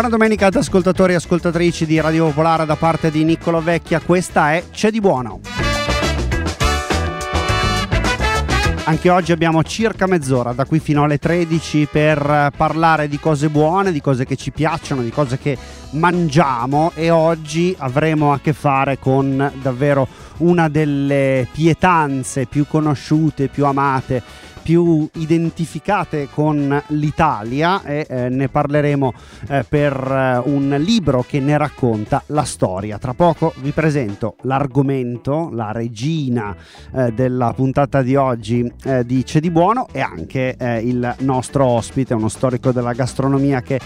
Buona domenica ad ascoltatori e ascoltatrici di Radio Popolare da parte di Niccolo Vecchia, questa è C'è di buono. Anche oggi abbiamo circa mezz'ora, da qui fino alle 13, per parlare di cose buone, di cose che ci piacciono, di cose che mangiamo e oggi avremo a che fare con davvero una delle pietanze più conosciute, più amate più identificate con l'Italia e eh, ne parleremo eh, per eh, un libro che ne racconta la storia. Tra poco vi presento l'argomento, la regina eh, della puntata di oggi eh, di C'è di Buono e anche eh, il nostro ospite, uno storico della gastronomia che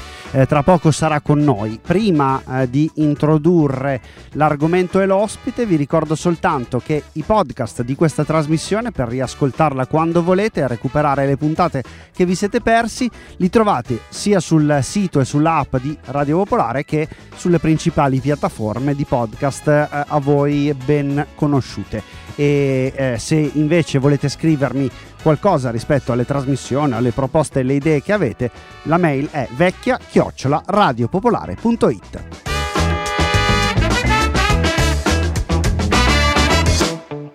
tra poco sarà con noi. Prima di introdurre l'argomento e l'ospite vi ricordo soltanto che i podcast di questa trasmissione per riascoltarla quando volete recuperare le puntate che vi siete persi, li trovate sia sul sito e sull'app di Radio Popolare che sulle principali piattaforme di podcast eh, a voi ben conosciute. E eh, se invece volete scrivermi qualcosa rispetto alle trasmissioni, alle proposte e alle idee che avete, la mail è vecchia chiocciola radiopopolare.it.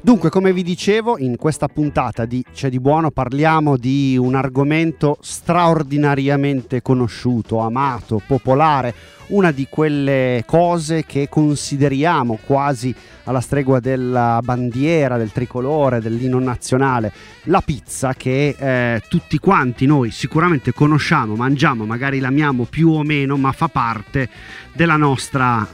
Dunque, come vi dicevo, in questa puntata di C'è di buono parliamo di un argomento straordinariamente conosciuto, amato, popolare, una di quelle cose che consideriamo quasi alla stregua della bandiera, del tricolore, dell'inno nazionale, la pizza che eh, tutti quanti noi sicuramente conosciamo, mangiamo, magari l'amiamo più o meno, ma fa parte della nostra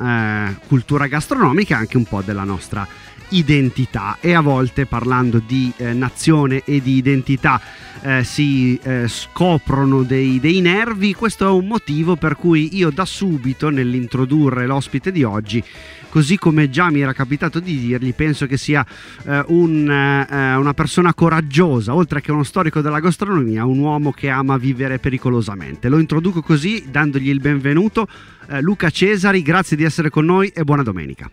eh, cultura gastronomica e anche un po' della nostra identità e a volte parlando di eh, nazione e di identità eh, si eh, scoprono dei, dei, nervi, questo è un motivo per cui io da subito nell'introdurre l'ospite di oggi, così come già mi era capitato di dirgli, penso che sia eh, un, eh, una persona coraggiosa, oltre che uno storico della gastronomia, un uomo che ama vivere pericolosamente. Lo introduco così dandogli il benvenuto. Eh, Luca Cesari, grazie di essere con noi e buona domenica.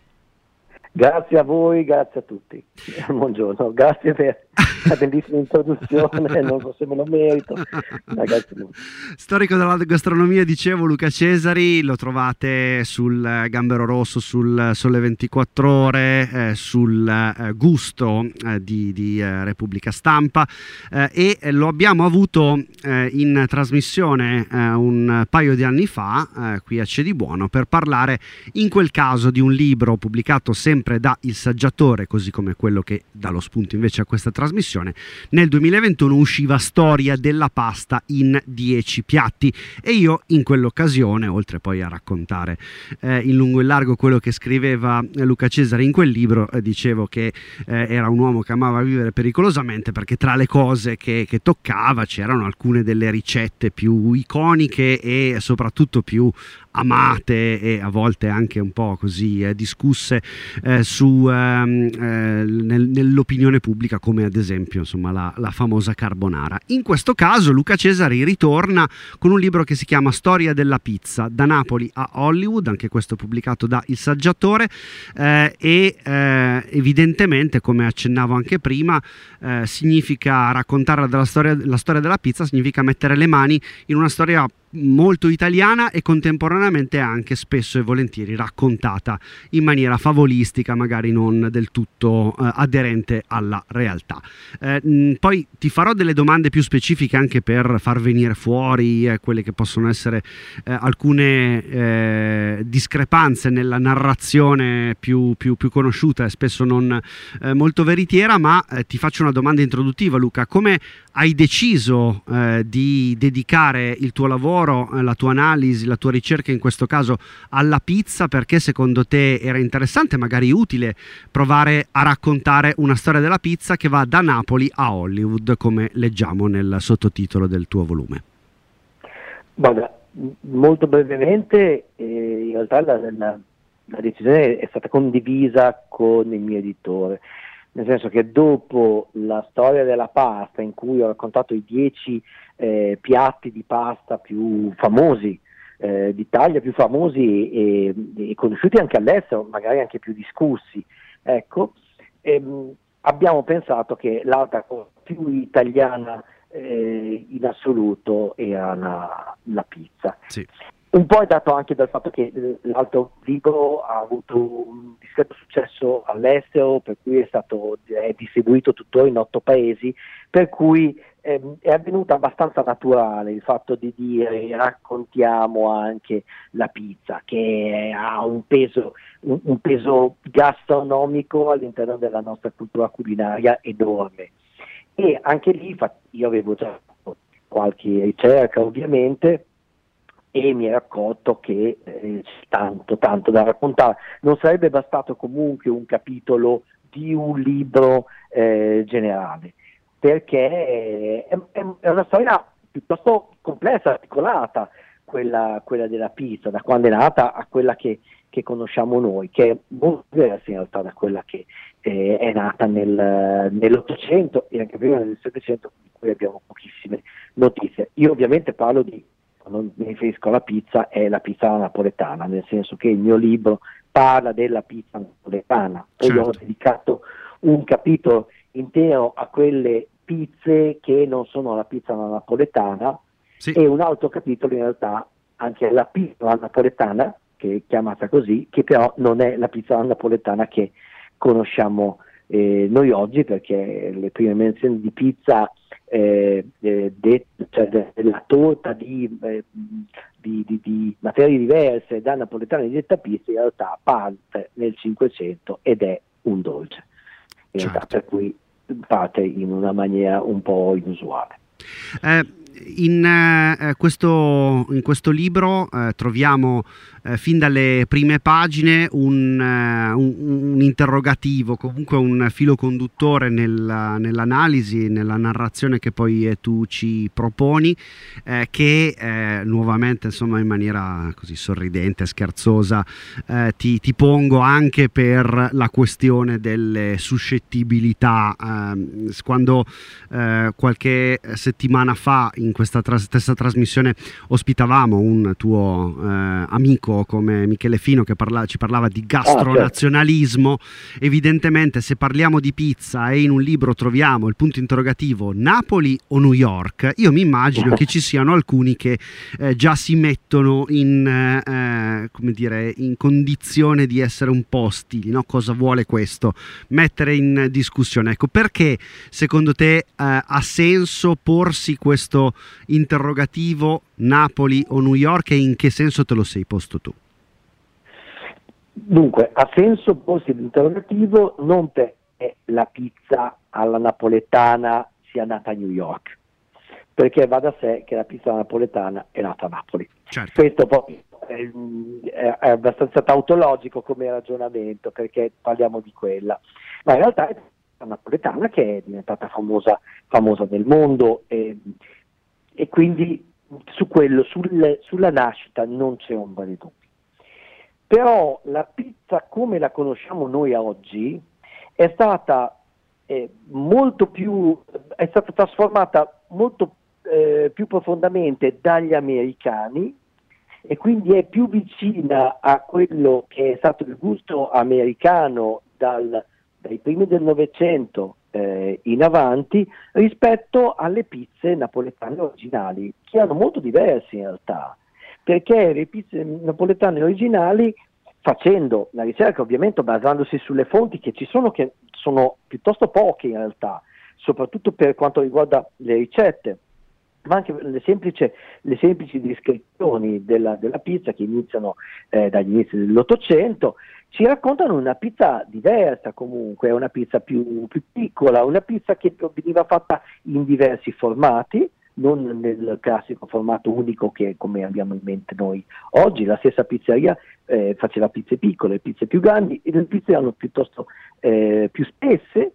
Grazie a voi, grazie a tutti. Buongiorno, grazie per la bellissima introduzione, non so se me lo merito. Ragazzi, Storico della gastronomia, dicevo Luca Cesari, lo trovate sul Gambero Rosso, sul Sole 24 Ore, eh, sul eh, Gusto eh, di, di eh, Repubblica Stampa eh, e lo abbiamo avuto eh, in trasmissione un paio di anni fa, qui a C'è di Buono, per parlare in quel caso di un libro pubblicato sempre da Il Saggiatore, così come quello che dà lo spunto invece a questa trasmissione. Nel 2021 usciva Storia della pasta in 10 piatti e io in quell'occasione, oltre poi a raccontare eh, in lungo e largo quello che scriveva Luca Cesare in quel libro, eh, dicevo che eh, era un uomo che amava vivere pericolosamente perché tra le cose che, che toccava c'erano alcune delle ricette più iconiche e soprattutto più amate e a volte anche un po' così eh, discusse eh, su, ehm, eh, nel, nell'opinione pubblica come ad esempio insomma, la, la, famosa carbonara. In questo caso Luca Cesari ritorna con un libro che si chiama Storia della pizza da Napoli a Hollywood, anche questo pubblicato da Il Saggiatore eh, e eh, evidentemente come accennavo anche prima eh, significa raccontare la storia, la storia della pizza, significa mettere le mani in una storia molto italiana e contemporaneamente anche spesso e volentieri raccontata in maniera favolistica, magari non del tutto eh, aderente alla realtà. Eh, mh, poi ti farò delle domande più specifiche anche per far venire fuori eh, quelle che possono essere eh, alcune eh, discrepanze nella narrazione più, più, più conosciuta e spesso non eh, molto veritiera, ma ti faccio una domanda introduttiva Luca, come hai deciso di dedicare il tuo lavoro lavoro, eh, la tua analisi, la tua ricerca in questo caso alla pizza perché secondo te era interessante, magari utile, provare a raccontare una storia della pizza che va da Napoli a Hollywood, come leggiamo nel sottotitolo del tuo volume. Guarda, molto brevemente, eh, in realtà la, la, la decisione è stata condivisa con il mio editore nel senso che dopo la storia della pasta in cui ho raccontato i dieci eh, piatti di pasta più famosi eh, d'Italia, più famosi e, e, conosciuti anche all'estero, magari anche più discussi. Ecco, ehm, abbiamo pensato che l'altra cosa più italiana eh, in assoluto era la, la pizza. Sì. Un po' è dato anche dal fatto che eh, l'altro libro ha avuto un discreto successo all'estero, per cui è stato è distribuito tuttora in otto paesi, per cui ehm, è avvenuto abbastanza naturale il fatto di dire raccontiamo anche la pizza, che ha un peso, un, peso gastronomico all'interno della nostra cultura culinaria enorme. E anche lì io avevo già qualche ricerca ovviamente e mi ero accorto che eh, c'è tanto, tanto da raccontare. Non sarebbe bastato comunque un capitolo di un libro eh, generale, perché è, è, è, una storia piuttosto complessa, articolata, quella, quella, della pizza, da quando è nata a quella che, che, conosciamo noi, che è molto diversa in realtà da quella che eh, è nata nel, nell'Ottocento e anche prima nel Settecento, di cui abbiamo pochissime notizie. Io ovviamente parlo di quando mi riferisco alla pizza, è la pizza napoletana, nel senso che il mio libro parla della pizza napoletana. Poi certo. ho dedicato un capitolo intero a quelle pizze che non sono la pizza napoletana sì. e un altro capitolo in realtà anche alla pizza napoletana, che è chiamata così, che però non è la pizza napoletana che conosciamo eh, noi oggi, perché le prime menzioni di pizza eh, eh, det, cioè della torta di, eh, di, di, di, materie diverse da napoletana di detta pizza in realtà parte nel 500 ed è un dolce, in certo. realtà, per cui parte in una maniera un po' inusuale. Eh, in, eh, questo, in, questo, libro eh, troviamo eh, fin dalle prime pagine un, uh, un, un, interrogativo, comunque un filo conduttore nella, nell'analisi, nella narrazione che poi eh, tu ci proponi, eh, che eh, nuovamente insomma in maniera così sorridente, scherzosa, eh, ti, ti, pongo anche per la questione delle suscettibilità. Ehm, quando qualche settimana fa in questa tra- stessa trasmissione ospitavamo un tuo amico, amico come Michele Fino che parla, ci parlava di gastronazionalismo, ah, certo. evidentemente se parliamo di pizza e in un libro troviamo il punto interrogativo Napoli o New York, io mi immagino che ci siano alcuni che eh, già si mettono in, eh, come dire, in condizione di essere un po' ostili, no? cosa vuole questo? Mettere in discussione. Ecco, perché secondo te eh, ha senso porsi questo interrogativo Napoli o New York e in che senso te lo sei posto tu? Dunque, ha senso porsi l'interrogativo non perché la pizza alla napoletana sia nata a New York, perché va da sé che la pizza napoletana è nata a Napoli. Certo. Questo poi è, abbastanza tautologico come ragionamento, perché parliamo di quella, ma in realtà è la napoletana che è diventata famosa, famosa nel mondo e, e quindi su quello, sul, sulla nascita non c'è ombra di dubbio. Però la pizza come la conosciamo noi oggi è stata eh, molto più, è stata trasformata molto eh, più profondamente dagli americani e quindi è più vicina a quello che è stato il gusto americano dal, dai primi del Novecento eh, in avanti rispetto alle pizze napoletane originali, che erano molto diverse in realtà, perché le pizze napoletane originali, facendo la ricerca ovviamente basandosi sulle fonti che ci sono, che sono piuttosto poche in realtà, soprattutto per quanto riguarda le ricette, ma anche le semplici, le semplici descrizioni della, della, pizza che iniziano eh, dagli inizi dell'Ottocento, ci raccontano una pizza diversa comunque, una pizza più, più piccola, una pizza che veniva fatta in diversi formati, non nel classico formato unico che come abbiamo in mente noi. Oggi, la stessa pizzeria eh, faceva pizze piccole, pizze più grandi e le pizze erano piuttosto eh, più spesse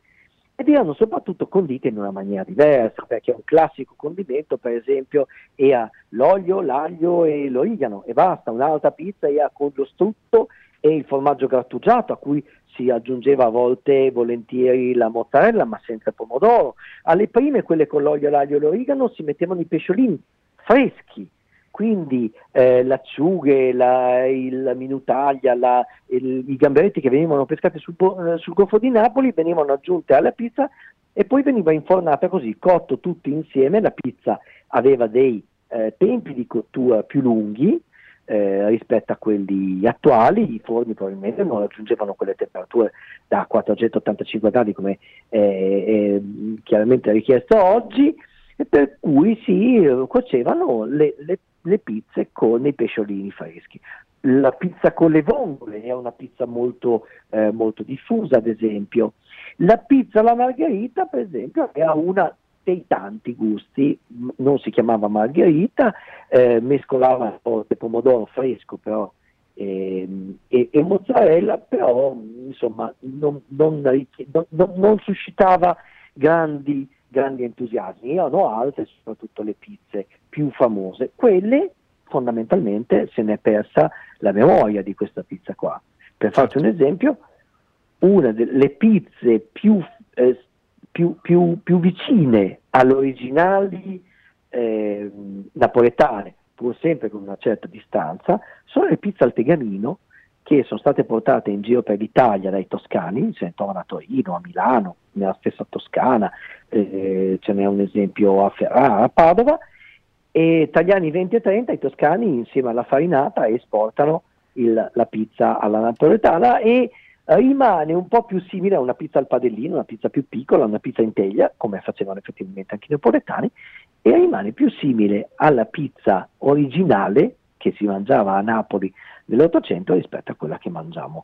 ed erano soprattutto condite in una maniera diversa, perché un classico condimento per esempio era l'olio, l'aglio e l'origano e basta, un'altra pizza era con lo strutto e il formaggio grattugiato a cui si aggiungeva a volte volentieri la mozzarella ma senza pomodoro. Alle prime, quelle con l'olio, l'aglio e l'origano, si mettevano i pesciolini freschi, quindi eh, l'acciughe, la, il minutaglia, la, il, i gamberetti che venivano pescati sul, eh, sul Golfo di Napoli venivano aggiunti alla pizza e poi veniva infornata così, cotto tutti insieme, la pizza aveva dei eh, tempi di cottura più lunghi, eh, rispetto a quelli attuali, i forni probabilmente non raggiungevano quelle temperature da 485 gradi come è chiaramente richiesto oggi, e per cui si cuocevano le, le, le pizze con i pesciolini freschi. La pizza con le vongole è una pizza molto, eh, molto diffusa, ad esempio. La pizza alla margherita, per esempio, era una dei tanti gusti, non si chiamava margherita, eh, mescolava di pomodoro fresco però e, e, e, mozzarella, però insomma non, non, non, non suscitava grandi, grandi, entusiasmi. Ho altre, soprattutto le pizze più famose, quelle fondamentalmente se ne è persa la memoria di questa pizza qua. Per farti un esempio, una delle pizze più eh, più, più, più vicine alle originali eh, napoletane, pur sempre con una certa distanza, sono le pizze al tegamino che sono state portate in giro per l'Italia dai toscani, se ne trovano a Torino, a Milano, nella stessa Toscana, eh, ce n'è un esempio a Ferrara, a Padova, e anni 20 e 30 i toscani insieme alla farinata esportano il, la pizza alla napoletana e rimane un po' più simile a una pizza al padellino, una pizza più piccola, una pizza in teglia, come facevano effettivamente anche i napoletani, e rimane più simile alla pizza originale che si mangiava a Napoli nell'Ottocento rispetto a quella che mangiamo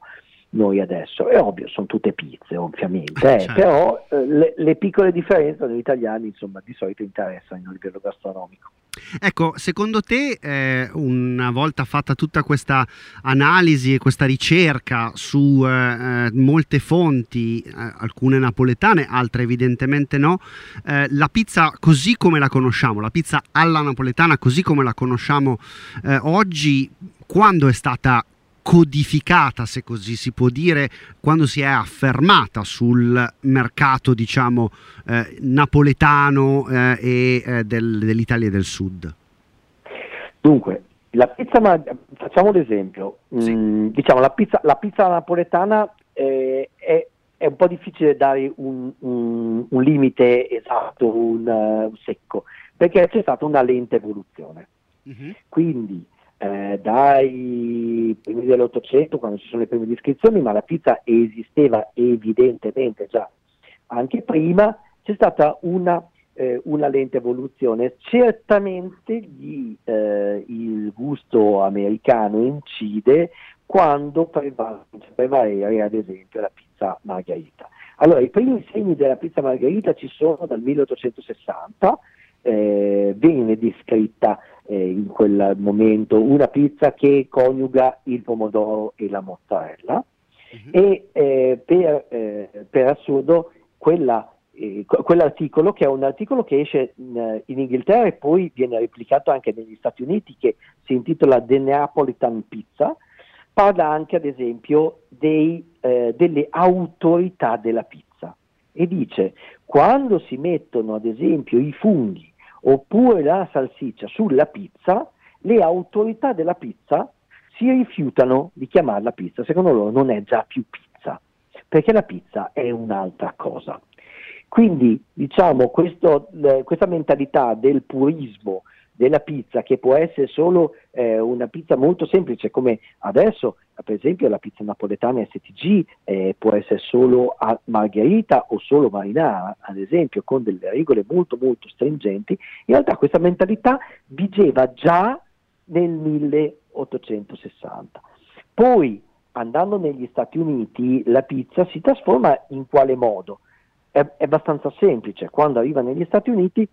noi adesso. È ovvio, sono tutte pizze ovviamente, eh, certo. però eh, le, le, piccole differenze negli italiani insomma di solito interessano a livello gastronomico. Ecco, secondo te, eh, una volta fatta tutta questa analisi e questa ricerca su eh, molte fonti, eh, alcune napoletane, altre evidentemente no, eh, la pizza così come la conosciamo, la pizza alla napoletana così come la conosciamo eh, oggi, quando è stata codificata, se così si può dire, quando si è affermata sul mercato, diciamo, eh, napoletano eh, e eh, del, dell'Italia del Sud? Dunque, la pizza, facciamo l'esempio, sì. mm, diciamo la pizza, la pizza napoletana eh, è, è, un po' difficile dare un, un, un limite esatto, un, uh, secco, perché c'è stata una lenta evoluzione. Mm-hmm. Quindi eh, dai primi dell'Ottocento, quando ci sono le prime descrizioni, ma la pizza esisteva evidentemente già anche prima, c'è stata una, eh, una lenta evoluzione. Certamente gli, eh, il gusto americano incide quando prevalere ad esempio la pizza margherita. Allora, i primi segni della pizza margherita ci sono dal 1860, eh, viene descritta eh, in quel momento una pizza che coniuga il pomodoro e la mozzarella. Uh-huh. e eh, per, eh, per, assurdo quella, eh, quell'articolo che è un articolo che esce in, in, Inghilterra e poi viene replicato anche negli Stati Uniti che si intitola The Neapolitan Pizza. Parla anche ad esempio dei, eh, delle autorità della pizza. E dice quando si mettono ad esempio i funghi oppure la salsiccia sulla pizza, le autorità della pizza si rifiutano di chiamarla pizza, secondo loro non è già più pizza, perché la pizza è un'altra cosa. Quindi diciamo questo, questa mentalità del purismo della pizza che può essere solo eh, una pizza molto semplice come adesso per esempio la pizza napoletana STG eh, può essere solo margherita o solo marinara ad esempio con delle regole molto molto stringenti. In realtà questa mentalità vigeva già nel 1860 poi andando negli Stati Uniti la pizza si trasforma in quale modo? È, è abbastanza semplice. Quando arriva negli Stati Uniti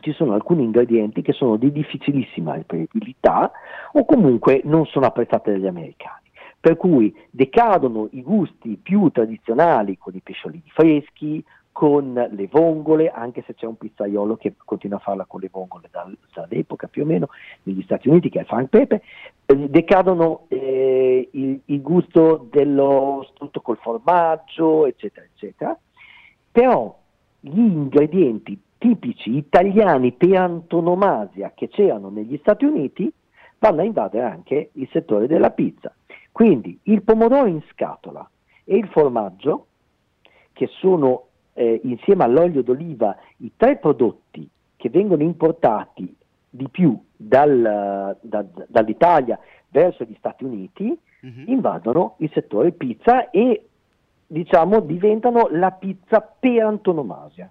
ci sono alcuni ingredienti che sono di difficilissima reperibilità o comunque non sono apprezzati dagli americani. Per cui decadono i gusti più tradizionali con i pesciolini freschi, con le vongole, anche se c'è un pizzaiolo che continua a farla con le vongole dal, dall'epoca più o meno negli Stati Uniti, che è Frank Pepe, eh, decadono eh, il, il, gusto dello strutto col formaggio, eccetera, eccetera. Però gli ingredienti tipici italiani per antonomasia che c'erano negli Stati Uniti vanno a invadere anche il settore della pizza. Quindi il pomodoro in scatola e il formaggio, che sono eh, insieme all'olio d'oliva i tre prodotti che vengono importati di più dal, da, dall'Italia verso gli Stati Uniti uh-huh. invadono il settore pizza e diciamo diventano la pizza per antonomasia.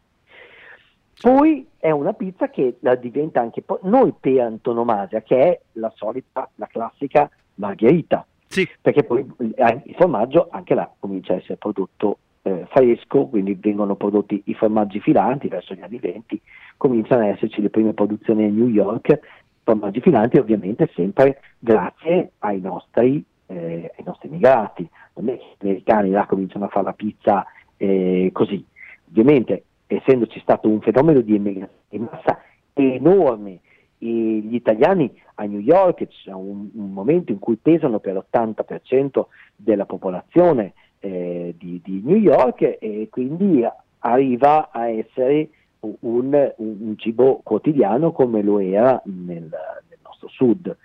Poi è una pizza che la diventa anche po- noi per antonomasia, che è la solita, la classica margherita. Sì. Perché poi eh, il formaggio anche là comincia a essere prodotto eh, fresco, quindi vengono prodotti i formaggi filanti verso gli anni 20, cominciano ad esserci le prime produzioni a New York, formaggi filanti ovviamente sempre grazie ai nostri, eh, ai nostri immigrati. Non è che gli americani là cominciano a fare la pizza eh, così. Ovviamente essendoci stato un fenomeno di immigrazione di massa enorme e gli italiani a New York c'è un, un, momento in cui pesano per l'80% della popolazione eh, di, di, New York e quindi arriva a essere un, un, cibo quotidiano come lo era nel, nel, nostro sud.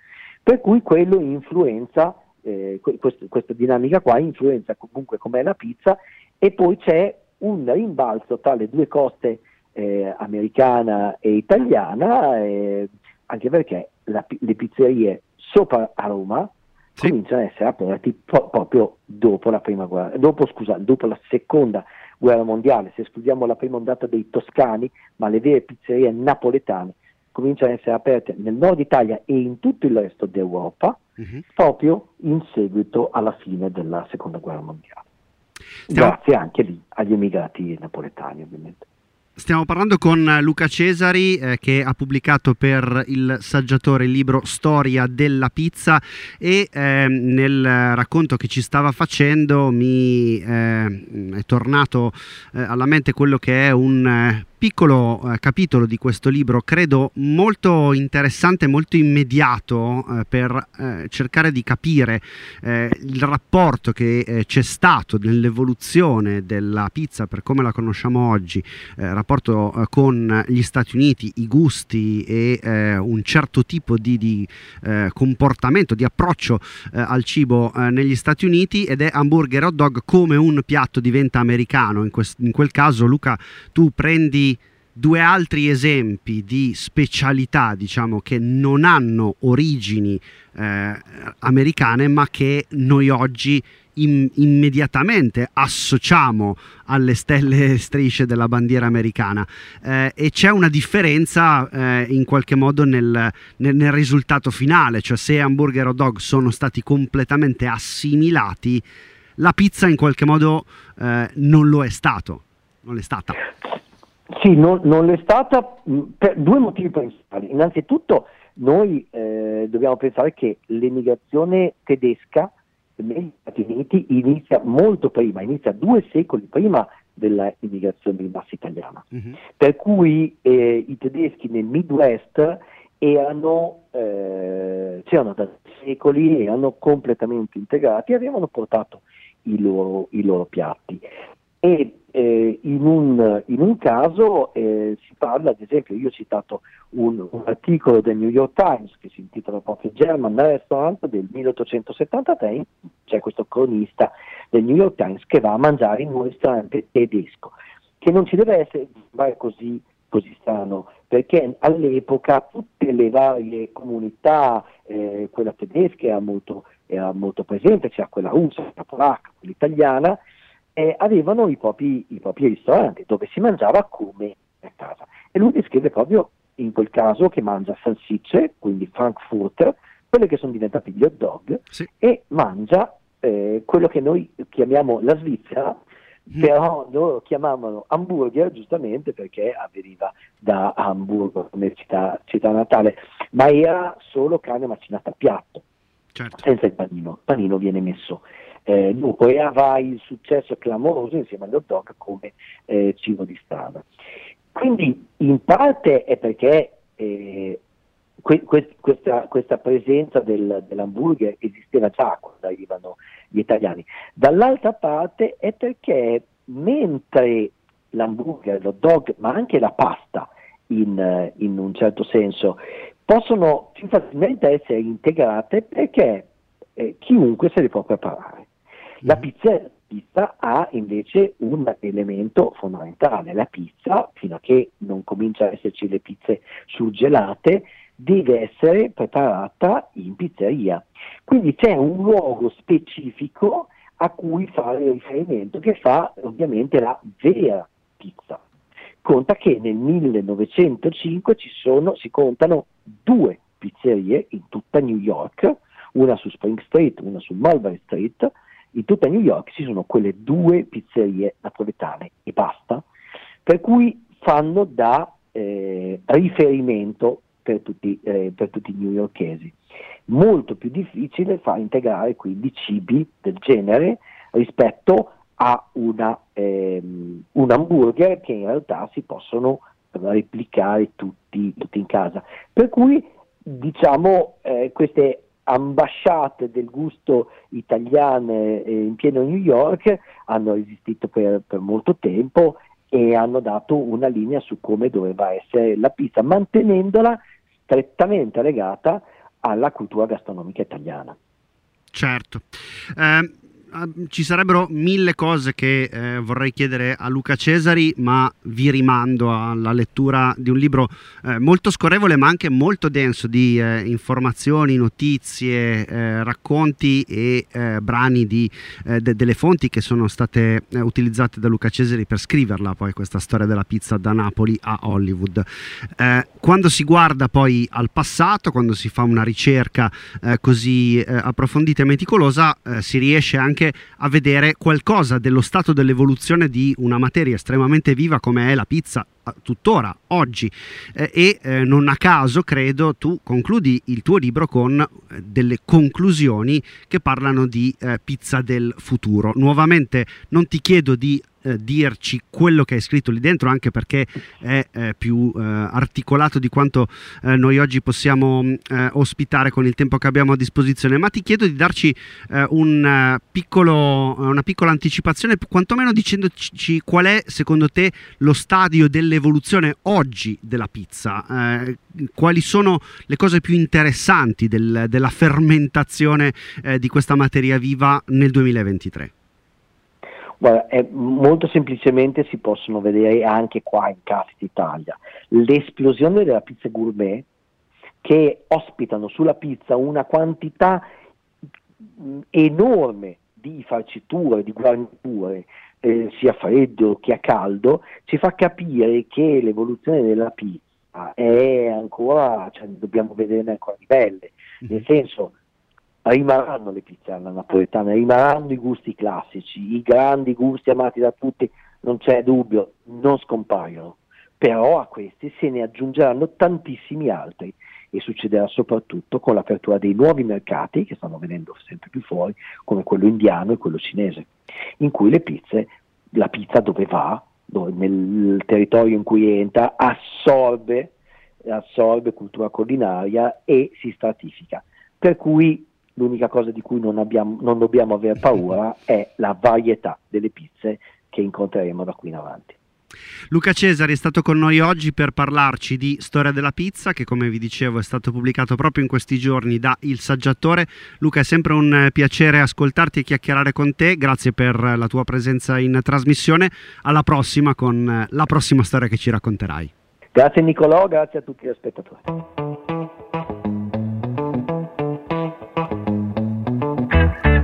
Per cui quello influenza, eh, quest, questa dinamica qua influenza comunque com'è la pizza e poi c'è un rimbalzo tra le due coste eh, americana e italiana, eh, anche perché la, le pizzerie sopra a Roma sì. cominciano ad essere aperti po- proprio dopo la prima guerra, dopo, scusa, dopo la seconda guerra mondiale, se escludiamo la prima ondata dei toscani, ma le vere pizzerie napoletane cominciano ad essere aperte nel nord Italia e in tutto il resto d'Europa, uh-huh. proprio in seguito alla fine della seconda guerra mondiale. Stiamo... Grazie anche lì agli emigrati napoletani ovviamente. Stiamo parlando con Luca Cesari eh, che ha pubblicato per il saggiatore il libro Storia della pizza e eh, nel racconto che ci stava facendo mi eh, è tornato eh, alla mente quello che è un eh, piccolo eh, capitolo di questo libro, credo molto interessante, molto immediato eh, per eh, cercare di capire eh, il rapporto che eh, c'è stato nell'evoluzione della pizza per come la conosciamo oggi, eh, rapporto con gli Stati Uniti, i gusti e un certo tipo di, di comportamento, di approccio al cibo negli Stati Uniti ed è hamburger hot dog come un piatto diventa americano. In, in quel caso Luca tu prendi due altri esempi di specialità, diciamo, che non hanno origini eh, americane, ma che noi oggi in, immediatamente associamo alle stelle e strisce della bandiera americana. Eh, e c'è una differenza eh, in qualche modo nel, nel, nel, risultato finale, cioè se hamburger o dog sono stati completamente assimilati, la pizza in qualche modo eh, non lo è stato, non è stata. Sì, non, non l'è stata mm, per due motivi principali. Innanzitutto noi eh, dobbiamo pensare che l'emigrazione tedesca negli Stati Uniti inizia molto prima, inizia due secoli prima dell'immigrazione di massa italiana. Uh-huh. Per cui eh, i tedeschi nel Midwest erano, eh, c'erano da secoli, erano completamente integrati e avevano portato i loro, i loro piatti e eh, in, un, in, un, caso eh, si parla, ad esempio, io ho citato un, un, articolo del New York Times che si intitola proprio German Restaurant del 1873, c'è questo cronista del New York Times che va a mangiare in un ristorante tedesco, che non ci deve essere così, così strano, perché all'epoca tutte le varie comunità, eh, quella tedesca era molto, era molto presente, c'era quella russa, quella polacca, quella italiana, eh, avevano i propri, i propri, ristoranti dove si mangiava come a casa. E lui descrive proprio in quel caso che mangia salsicce, quindi Frankfurter, quelle che sono diventate gli hot dog, sì. e mangia eh, quello che noi chiamiamo la Svizzera, mm. però loro chiamavano hamburger giustamente perché avveniva da Hamburgo come città, città natale, ma era solo carne macinata a piatto, certo. senza il panino. Il panino viene messo eh, dopo e avrà il successo clamoroso insieme agli hot dog come eh, cibo di strada. Quindi in parte è perché eh, que- que- questa, questa, presenza del, dell'hamburger esisteva già quando arrivano gli italiani, dall'altra parte è perché mentre l'hamburger, l'hot dog, ma anche la pasta in, in un certo senso, possono più facilmente essere integrate perché eh, chiunque se le può preparare. La pizza, pizza ha invece un elemento fondamentale, la pizza, fino a che non comincia ad esserci le pizze surgelate, deve essere preparata in pizzeria. Quindi c'è un luogo specifico a cui fare riferimento che fa ovviamente la vera pizza. Conta che nel 1905 sono, si contano due pizzerie in tutta New York, una su Spring Street, una su Mulberry Street, in tutta New York ci sono quelle due pizzerie napoletane e basta, per cui fanno da eh, riferimento per tutti, eh, per tutti i newyorkesi. Molto più difficile fa integrare quindi cibi del genere rispetto a una, ehm, un hamburger che in realtà si possono replicare tutti, tutti in casa. Per cui diciamo eh, queste ambasciate del gusto italiane eh, in pieno New York hanno esistito per, per molto tempo e hanno dato una linea su come doveva essere la pizza, mantenendola strettamente legata alla cultura gastronomica italiana. Certo. Eh, ci sarebbero mille cose che eh, vorrei chiedere a Luca Cesari, ma vi rimando alla lettura di un libro eh, molto scorrevole, ma anche molto denso di eh, informazioni, notizie, eh, racconti e eh, brani di, eh, de- delle fonti che sono state utilizzate da Luca Cesari per scriverla poi questa storia della pizza da Napoli a Hollywood. quando si guarda poi al passato, quando si fa una ricerca così approfondita e meticolosa, si riesce anche anche a vedere qualcosa dello stato dell'evoluzione di una materia estremamente viva come è la pizza tuttora, oggi. Eh, e eh, non a caso, credo, tu concludi il tuo libro con eh, delle conclusioni che parlano di eh, pizza del futuro. Nuovamente non ti chiedo di eh, dirci quello che hai scritto lì dentro, anche perché è eh, più eh, articolato di quanto eh, noi oggi possiamo eh, ospitare con il tempo che abbiamo a disposizione, ma ti chiedo di darci un piccolo, una piccola anticipazione, quantomeno dicendoci qual è secondo te lo stadio dell'evoluzione oggi della pizza, quali sono le cose più interessanti del, della fermentazione di questa materia viva nel 2023. Guarda, è, molto semplicemente si possono vedere anche qua in Cast Italia l'esplosione della pizza gourmet che ospitano sulla pizza una quantità enorme di farciture, di guarniture, eh, sia freddo che a caldo, ci fa capire che l'evoluzione della pizza è ancora, cioè, dobbiamo vederne ancora di belle, nel senso rimarranno le pizze alla napoletana, rimarranno i gusti classici, i grandi gusti amati da tutti, non c'è dubbio, non scompaiono, però a questi se ne aggiungeranno tantissimi altri e succederà soprattutto con l'apertura dei nuovi mercati che stanno venendo sempre più fuori, come quello indiano e quello cinese, in cui le pizze, la pizza dove va, dove nel territorio in cui entra, assorbe, assorbe cultura culinaria e si stratifica. Per cui l'unica cosa di cui non, abbiamo, non dobbiamo avere paura è la varietà delle pizze che incontreremo da qui in avanti. Luca Cesari è stato con noi oggi per parlarci di Storia della pizza che come vi dicevo è stato pubblicato proprio in questi giorni da Il Saggiatore. Luca è sempre un piacere ascoltarti e chiacchierare con te, grazie per la tua presenza in trasmissione, alla prossima con la prossima storia che ci racconterai. Grazie Nicolò, grazie a tutti gli spettatori.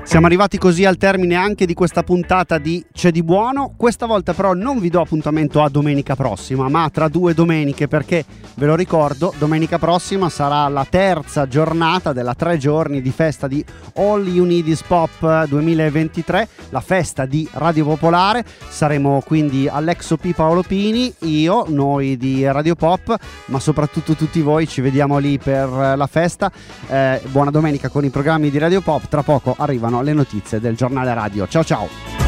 Siamo arrivati così al termine anche di questa puntata di C'è di buono. Questa volta però non vi do appuntamento a domenica prossima, ma tra due domeniche perché ve lo ricordo, domenica prossima sarà la terza giornata della tre giorni di festa di All You Need Is Pop 2023, la festa di Radio Popolare. Saremo quindi all'Exo P Paolo Pini, io, noi di Radio Pop, ma soprattutto tutti voi. Ci vediamo lì per la festa. Eh, buona domenica con i programmi di Radio Pop. Tra poco arrivano le notizie del giornale radio. Ciao ciao!